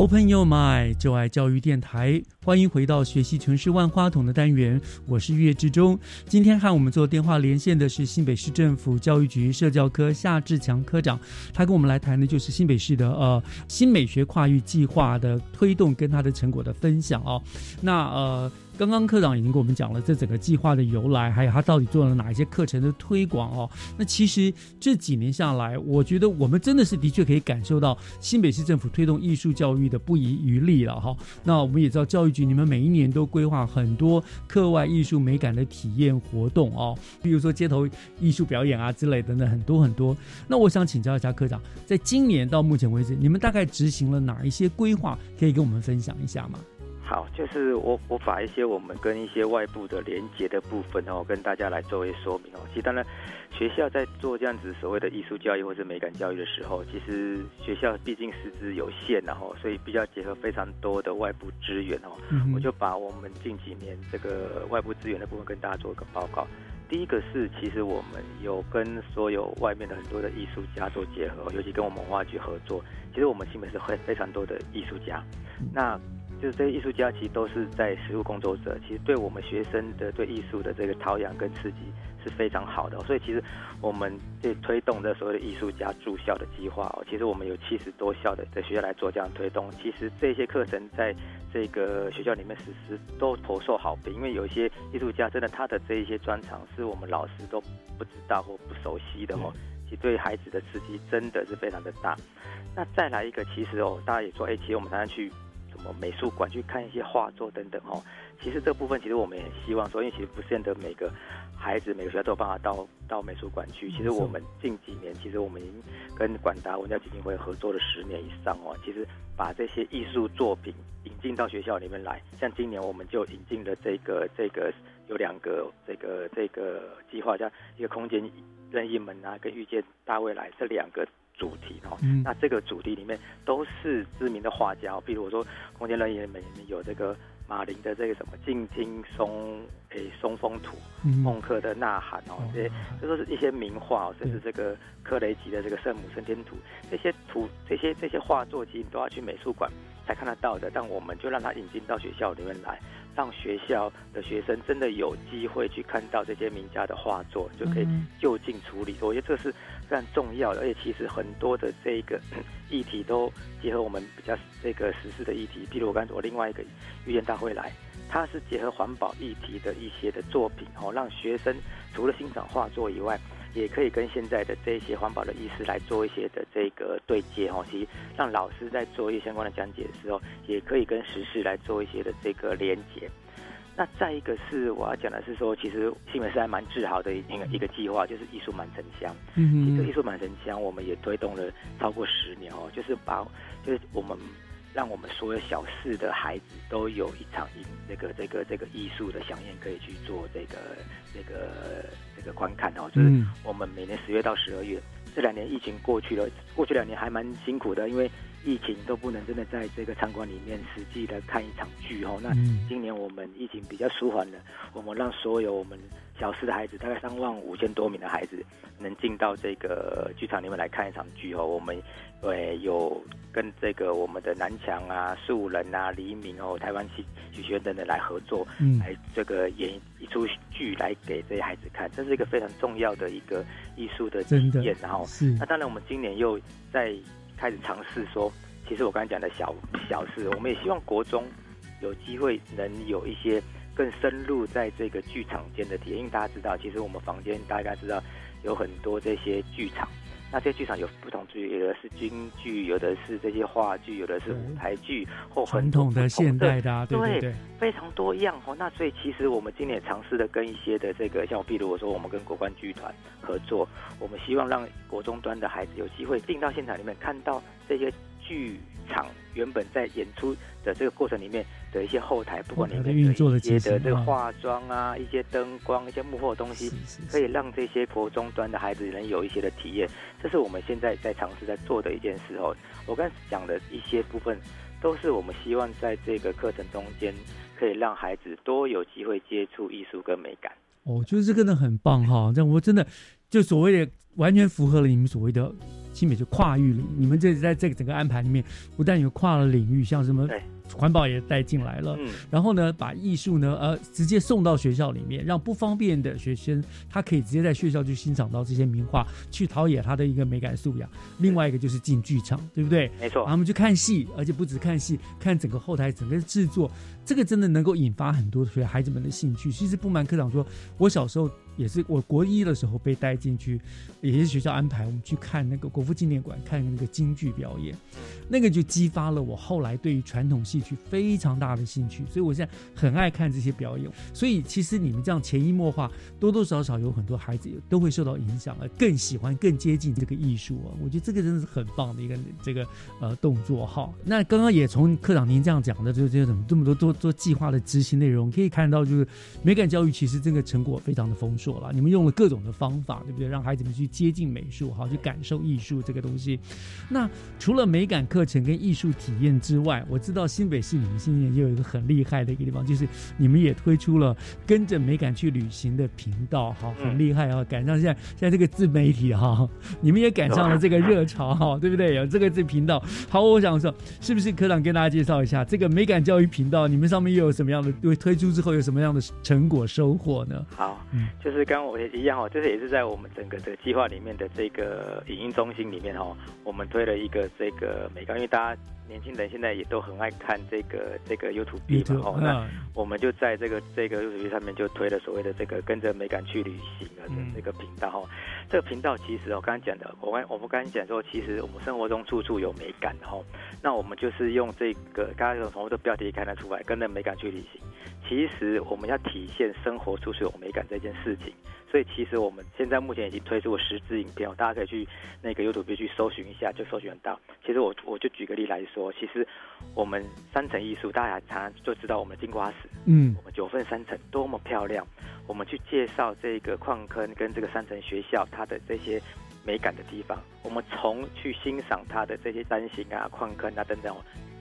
Open Your Mind，就爱教育电台，欢迎回到学习城市万花筒的单元，我是月志忠。今天和我们做电话连线的是新北市政府教育局社教科夏志强科长，他跟我们来谈的就是新北市的呃新美学跨域计划的推动跟他的成果的分享哦。那呃。刚刚科长已经跟我们讲了这整个计划的由来，还有他到底做了哪一些课程的推广哦。那其实这几年下来，我觉得我们真的是的确可以感受到新北市政府推动艺术教育的不遗余力了哈。那我们也知道教育局你们每一年都规划很多课外艺术美感的体验活动哦，比如说街头艺术表演啊之类等等很多很多。那我想请教一下科长，在今年到目前为止，你们大概执行了哪一些规划，可以跟我们分享一下吗？好，就是我我把一些我们跟一些外部的连接的部分哦，跟大家来做一些说明哦。其实当然，学校在做这样子所谓的艺术教育或者美感教育的时候，其实学校毕竟师资有限然后，所以必须要结合非常多的外部资源哦。嗯我就把我们近几年这个外部资源的部分跟大家做一个报告。第一个是，其实我们有跟所有外面的很多的艺术家做结合，尤其跟我们文化局合作。其实我们新北市会非常多的艺术家，那就是这些艺术家其实都是在实务工作者，其实对我们学生的对艺术的这个陶养跟刺激是非常好的哦。所以其实我们这推动的所谓的艺术家住校的计划哦，其实我们有七十多校的的学校来做这样推动。其实这些课程在这个学校里面实施都颇受好评，因为有一些艺术家真的他的这一些专长是我们老师都不知道或不熟悉的哦。其实对孩子的刺激真的是非常的大。那再来一个，其实哦，大家也说，哎，其实我们常常去什么美术馆去看一些画作等等哦。其实这部分其实我们也希望说，因为其实不见得每个孩子每个学校都有办法到到美术馆去。其实我们近几年，其实我们已经跟管达文教基金会合作了十年以上哦。其实把这些艺术作品引进到学校里面来，像今年我们就引进了这个这个有两个这个这个计划，叫一个空间任意门啊，跟遇见大未来这两个。主题哦，嗯。那这个主题里面都是知名的画家、哦，比如我说空间任意门里面有这个马林的这个什么静听松诶松风图，嗯。孟克的呐喊哦，这些这都是一些名画、哦，甚至这个克雷吉的这个圣母升天图，这些图这些这些画作，其实你都要去美术馆才看得到的，但我们就让他引进到学校里面来。让学校的学生真的有机会去看到这些名家的画作，就可以就近处理。我觉得这是非常重要的，而且其实很多的这个议题都结合我们比较这个实事的议题。譬如我刚才我另外一个预言大会来，它是结合环保议题的一些的作品哦，让学生除了欣赏画作以外。也可以跟现在的这些环保的意识来做一些的这个对接哦，其实让老师在做一些相关的讲解的时候，也可以跟时事来做一些的这个连接。那再一个是我要讲的是说，其实新北市还蛮自豪的一个一个计划，就是艺术满城乡。嗯这个艺术满城乡，我们也推动了超过十年哦，就是把就是我们让我们所有小四的孩子都有一场艺这个这个这个艺术的飨宴可以去做这个这个这个观看哦，就是嗯我们每年十月到十二月这两年疫情过去了，过去两年还蛮辛苦的，因为疫情都不能真的在这个餐馆里面实际的看一场剧哦。那嗯今年我们疫情比较舒缓了，我们让所有我们小四的孩子，大概三万五千多名的孩子，能进到这个剧场里面来看一场剧哦。我们呃有跟这个我们的南墙啊、素人啊、黎明哦、台湾戏剧学院等等来合作，嗯来这个演一出剧来给这些孩子看，这是一个非常重要的一个艺术的体验。然后是那当然我们今年又在开始尝试说，其实我刚才讲的小小事，我们也希望国中有机会能有一些更深入在这个剧场间的体验。因为大家知道，其实我们房间大家知道有很多这些剧场，那这些剧场有不同剧，有的是京剧，有的是这些话剧，有的是舞台剧，或传统的、现代的、啊，对对对，非常多样哦。那所以其实我们今年也尝试的跟一些的这个，像比如我说我们跟国关剧团合作，我们希望让国中端的孩子有机会进到现场里面，看到这些剧场原本在演出的这个过程里面的一些后台，不管里面的运作的这个化妆啊、一些灯光、一些幕后的东西，可以让这些国中端的孩子能有一些的体验。这是我们现在在尝试在做的一件事哦。我刚才讲的一些部分，都是我们希望在这个课程中间，可以让孩子多有机会接触艺术跟美感。哦，我觉得这个呢很棒哈，这样我真的就所谓的完全符合了你们所谓的新美就跨域领，你们这在这个整个安排里面，不但有跨了领域，像什么环保也带进来了，嗯然后呢，把艺术呢呃直接送到学校里面，让不方便的学生他可以直接在学校去欣赏到这些名画，去陶冶他的一个美感素养。另外一个就是进剧场，对不对？没错然后他们去看戏，而且不止看戏，看整个后台整个制作，这个真的能够引发很多学孩子们的兴趣。其实不瞒科长说，我小时候也是我国一的时候被带进去，也是学校安排我们去看那个国父纪念馆看那个京剧表演，那个就激发了我后来对于传统戏曲非常大的兴趣，所以我现在很爱看这些表演。所以其实你们这样潜移默化，多多少少有很多孩子都会受到影响，而更喜欢、更接近这个艺术啊。我觉得这个真的是很棒的一个这个呃动作哈。那刚刚也从科长您这样讲的，就这种这么多做计划的执行内容，可以看到就是美感教育其实这个成果非常的丰硕了。你们用了各种的方法，对不对？让孩子们去接近美术，好去感受艺术这个东西。那除了美感课程跟艺术体验之外，我知道新北市你们今年也有一个很厉害的一个地方，就是你们也推出了跟着美感去旅行的频道，哈，很厉害啊！赶上现在现在这个自媒体哈，你们也赶上了这个热潮哈，对不对？有这个这频道。好，我想说，是不是科长跟大家介绍一下这个美感教育频道？你们上面又有什么样的对推出之后有什么样的成果收获呢？好，嗯就是刚刚我也一样哦，就是也是在我们整个这个计划里面的这个影音中心里面哦，我们推了一个这个美高，因为大家年轻人现在也都很爱看这个这个 YouTube 嘛 YouTube，哦，那嗯我们就在这个这个 YouTube 上面就推了所谓的这个跟着美感去旅行的嗯这个频道哦。这个频道其实我刚刚讲的，我刚我们刚刚讲说，其实我们生活中处处有美感，然后那我们就是用这个刚刚从我的标题看得出来，跟着美感去旅行。其实我们要体现生活处处有美感这件事情，所以其实我们现在目前已经推出了十支影片哦，大家可以去那个 YouTube 去搜寻一下，就搜寻得到。其实我我就举个例来说，其实我们三层艺术，大家常常就知道我们的金瓜石，嗯我们九份三层多么漂亮，我们去介绍这个矿坑跟这个三层学校它的这些美感的地方，我们从去欣赏它的这些山形啊、矿坑啊等等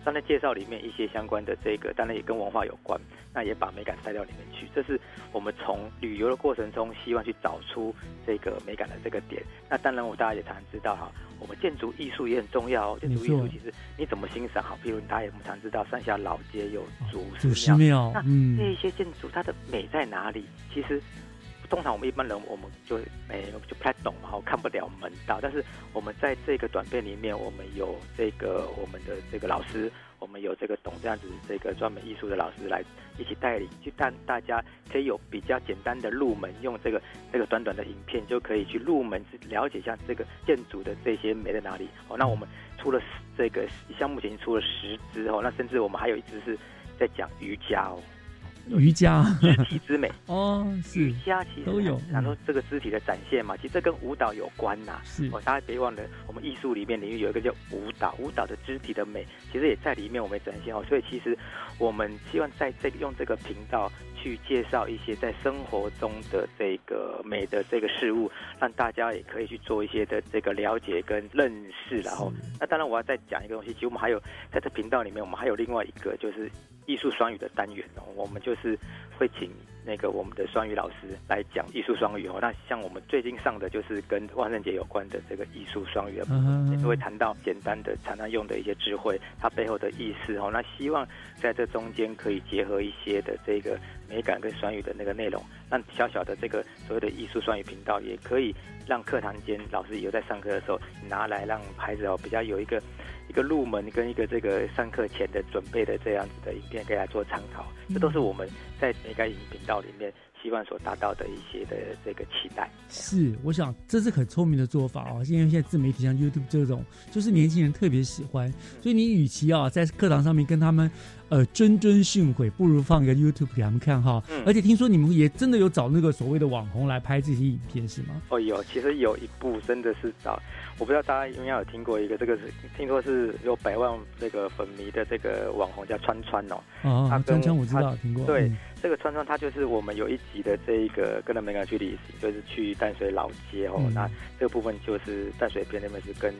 哦。当然，介绍里面一些相关的这个，当然也跟文化有关，那也把美感带到里面去。这是我们从旅游的过程中，希望去找出这个美感的这个点。那当然，我大家也常常知道哈，我们建筑艺术也很重要哦。建筑艺术其实你怎么欣赏好，譬如大家也常知道，三峡老街有祖祖师师庙那嗯这一些建筑它的美在哪里？其实通常我们一般人我们就没就不太懂嘛，哈，看不了门道。但是我们在这个短片里面，我们有这个我们的这个老师，我们有这个懂这样子这个专门艺术的老师来一起带领，去让大家可以有比较简单的入门，用这个这个短短的影片就可以去入门，了解一下这个建筑的这些美在哪里。哦，那我们出了十这个项目前已经出了十支哦，那甚至我们还有一支是在讲瑜伽哦。瑜伽、肢体之美 哦，是瑜伽其实都有。然后这个肢体的展现嘛，其实这跟舞蹈有关呐。是哦，大家别忘了，我们艺术里面领域有一个叫舞蹈，舞蹈的肢体的美，其实也在里面我们展现哦。所以其实我们希望在这个用这个频道去介绍一些在生活中的这个美的这个事物，让大家也可以去做一些的这个了解跟认识。然后，那当然我要再讲一个东西，其实我们还有在这频道里面，我们还有另外一个就是艺术双语的单元哦，我们就是会请那个我们的双语老师来讲艺术双语哦。那像我们最近上的就是跟万圣节有关的这个艺术双语的部分，也是会谈到简单的常常用的一些智慧，它背后的意思哦。那希望在这中间可以结合一些的这个美感跟双语的那个内容，让小小的这个所谓的艺术双语频道也可以让课堂间老师有在上课的时候拿来让孩子哦比较有一个一个入门跟一个这个上课前的准备的这样子的影片，可以来做参考。这都是我们在美感影频道里面希望所达到的一些的这个期待。是，我想这是很聪明的做法哦，因为现在自媒体像 YouTube 这种，就是年轻人特别喜欢，所以你与其啊在课堂上面跟他们呃谆谆训诲，不如放个 YouTube 给他们看哈。嗯而且听说你们也真的有找那个所谓的网红来拍这些影片是吗？哦，有，其实有一部真的是找，我不知道大家应该有听过一个，这个是听说是有百万这个粉迷的这个网红叫川川哦。哦他，川川我知道听过，对，嗯这个川川他就是我们有一集的这一个跟着美感去旅行，就是去淡水老街哦。嗯那这个部分就是淡水片那边是跟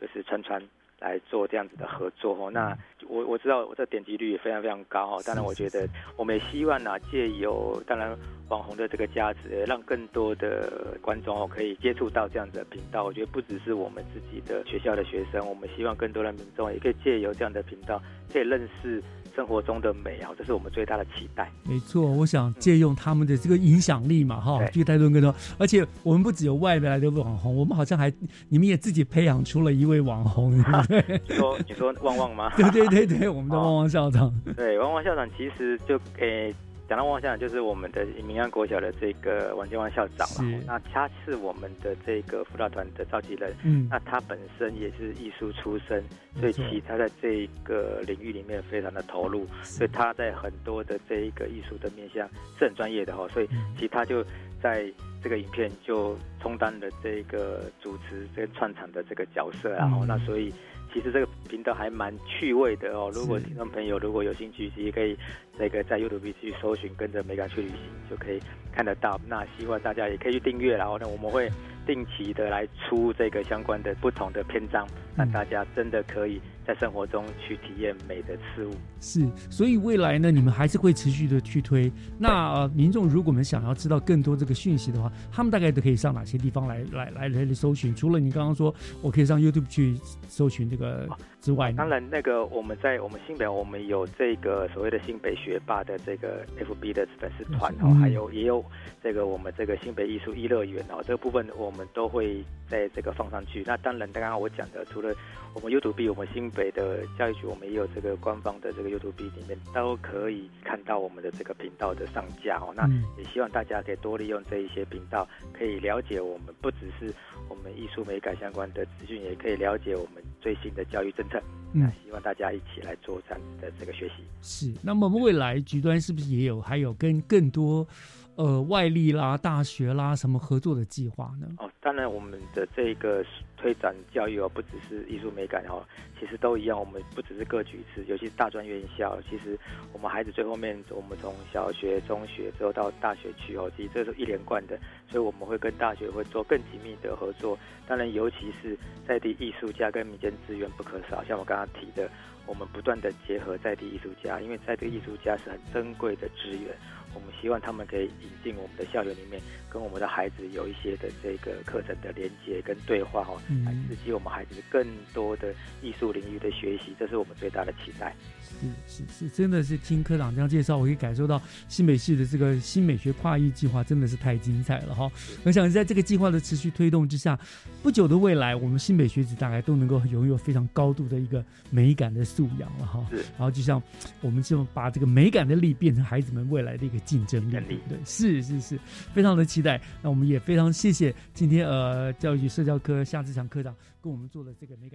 就是川川来做这样子的合作哦。那我我知道我这点击率也非常非常高哦。当然，我觉得我们也希望呢、借由当然网红的这个价值，让更多的观众哦可以接触到这样子的频道。我觉得不只是我们自己的学校的学生，我们希望更多的民众也可以借由这样的频道，可以认识生活中的美啊，这是我们最大的期待。没错，我想借用他们的这个影响力嘛，哈，嗯去带动更多。而且我们不只有外来的网红，我们好像还你们也自己培养出了一位网红，对不对？你说你说旺旺吗？对对对对，我们的旺旺校长。对，旺旺校长其实就诶，讲到汪汪校长，就是我们的民安国小的这个王建旺校长是。了。那他是我们的这个辅导团的召集人，嗯。那他本身也是艺术出身，所以其他在这个领域里面非常的投入，所以他在很多的这一个艺术的面向是很专业的哈，所以其实他就在这个影片就充当了这个主持跟串场的这个角色，然后、嗯那所以。其实这个频道还蛮趣味的哦。如果听众朋友如果有兴趣，其实可以那个在 YouTube 去搜寻“跟着美感去旅行”，就可以看得到。那希望大家也可以去订阅，然后呢，我们会定期的来出这个相关的不同的篇章，让大家真的可以在生活中去体验美的事物。是，所以未来呢，你们还是会持续的去推。那、呃、民众如果我们想要知道更多这个讯息的话，他们大概都可以上哪些地方来来来来来搜寻？除了你刚刚说我可以上 YouTube 去搜寻这个之外，当然，那个我们在我们新北，我们有这个所谓的新北学霸的这个 FB 的粉丝团哦，嗯还有也有这个我们这个新北艺术一乐园哦，这个部分我们都会在这个放上去。那当然，刚刚我讲的，除了我们 YouTube，我们新北的教育局，我们也有这个官方的这个 YouTube 里面都可以看到我们的这个频道的上架哦。那嗯也希望大家可以多利用这一些频道，可以了解我们不只是我们艺术美感相关的资讯，也可以了解我们最新的教育政策。嗯那希望大家一起来做这样子的这个学习。是。那么未来局端是不是也有还有跟更多呃外力啦、大学啦什么合作的计划呢？哦，当然我们的这个推展教育哦，不只是艺术美感哦，其实都一样。我们不只是各举一次，尤其是大专院校，其实我们孩子最后面，我们从小学、中学之后到大学去哦，其实这是一连贯的，所以我们会跟大学会做更紧密的合作。当然，尤其是在地艺术家跟民间资源不可少，像我刚刚提的，我们不断的结合在地艺术家，因为在地艺术家是很珍贵的资源。我们希望他们可以引进我们的校园里面，跟我们的孩子有一些的这个课程的连接跟对话哦，嗯来刺激我们孩子更多的艺术领域的学习，这是我们最大的期待。是是是，真的是听科长这样介绍，我可以感受到新北市的这个新美学跨域计划真的是太精彩了哈！我想在这个计划的持续推动之下，不久的未来，我们新北学子大概都能够拥有非常高度的一个美感的素养了哈。是，然后就像我们就把这个美感的力变成孩子们未来的一个竞争力，对对？是是是，非常的期待。那我们也非常谢谢今天呃教育局社教科夏志强科长跟我们做的这个美感。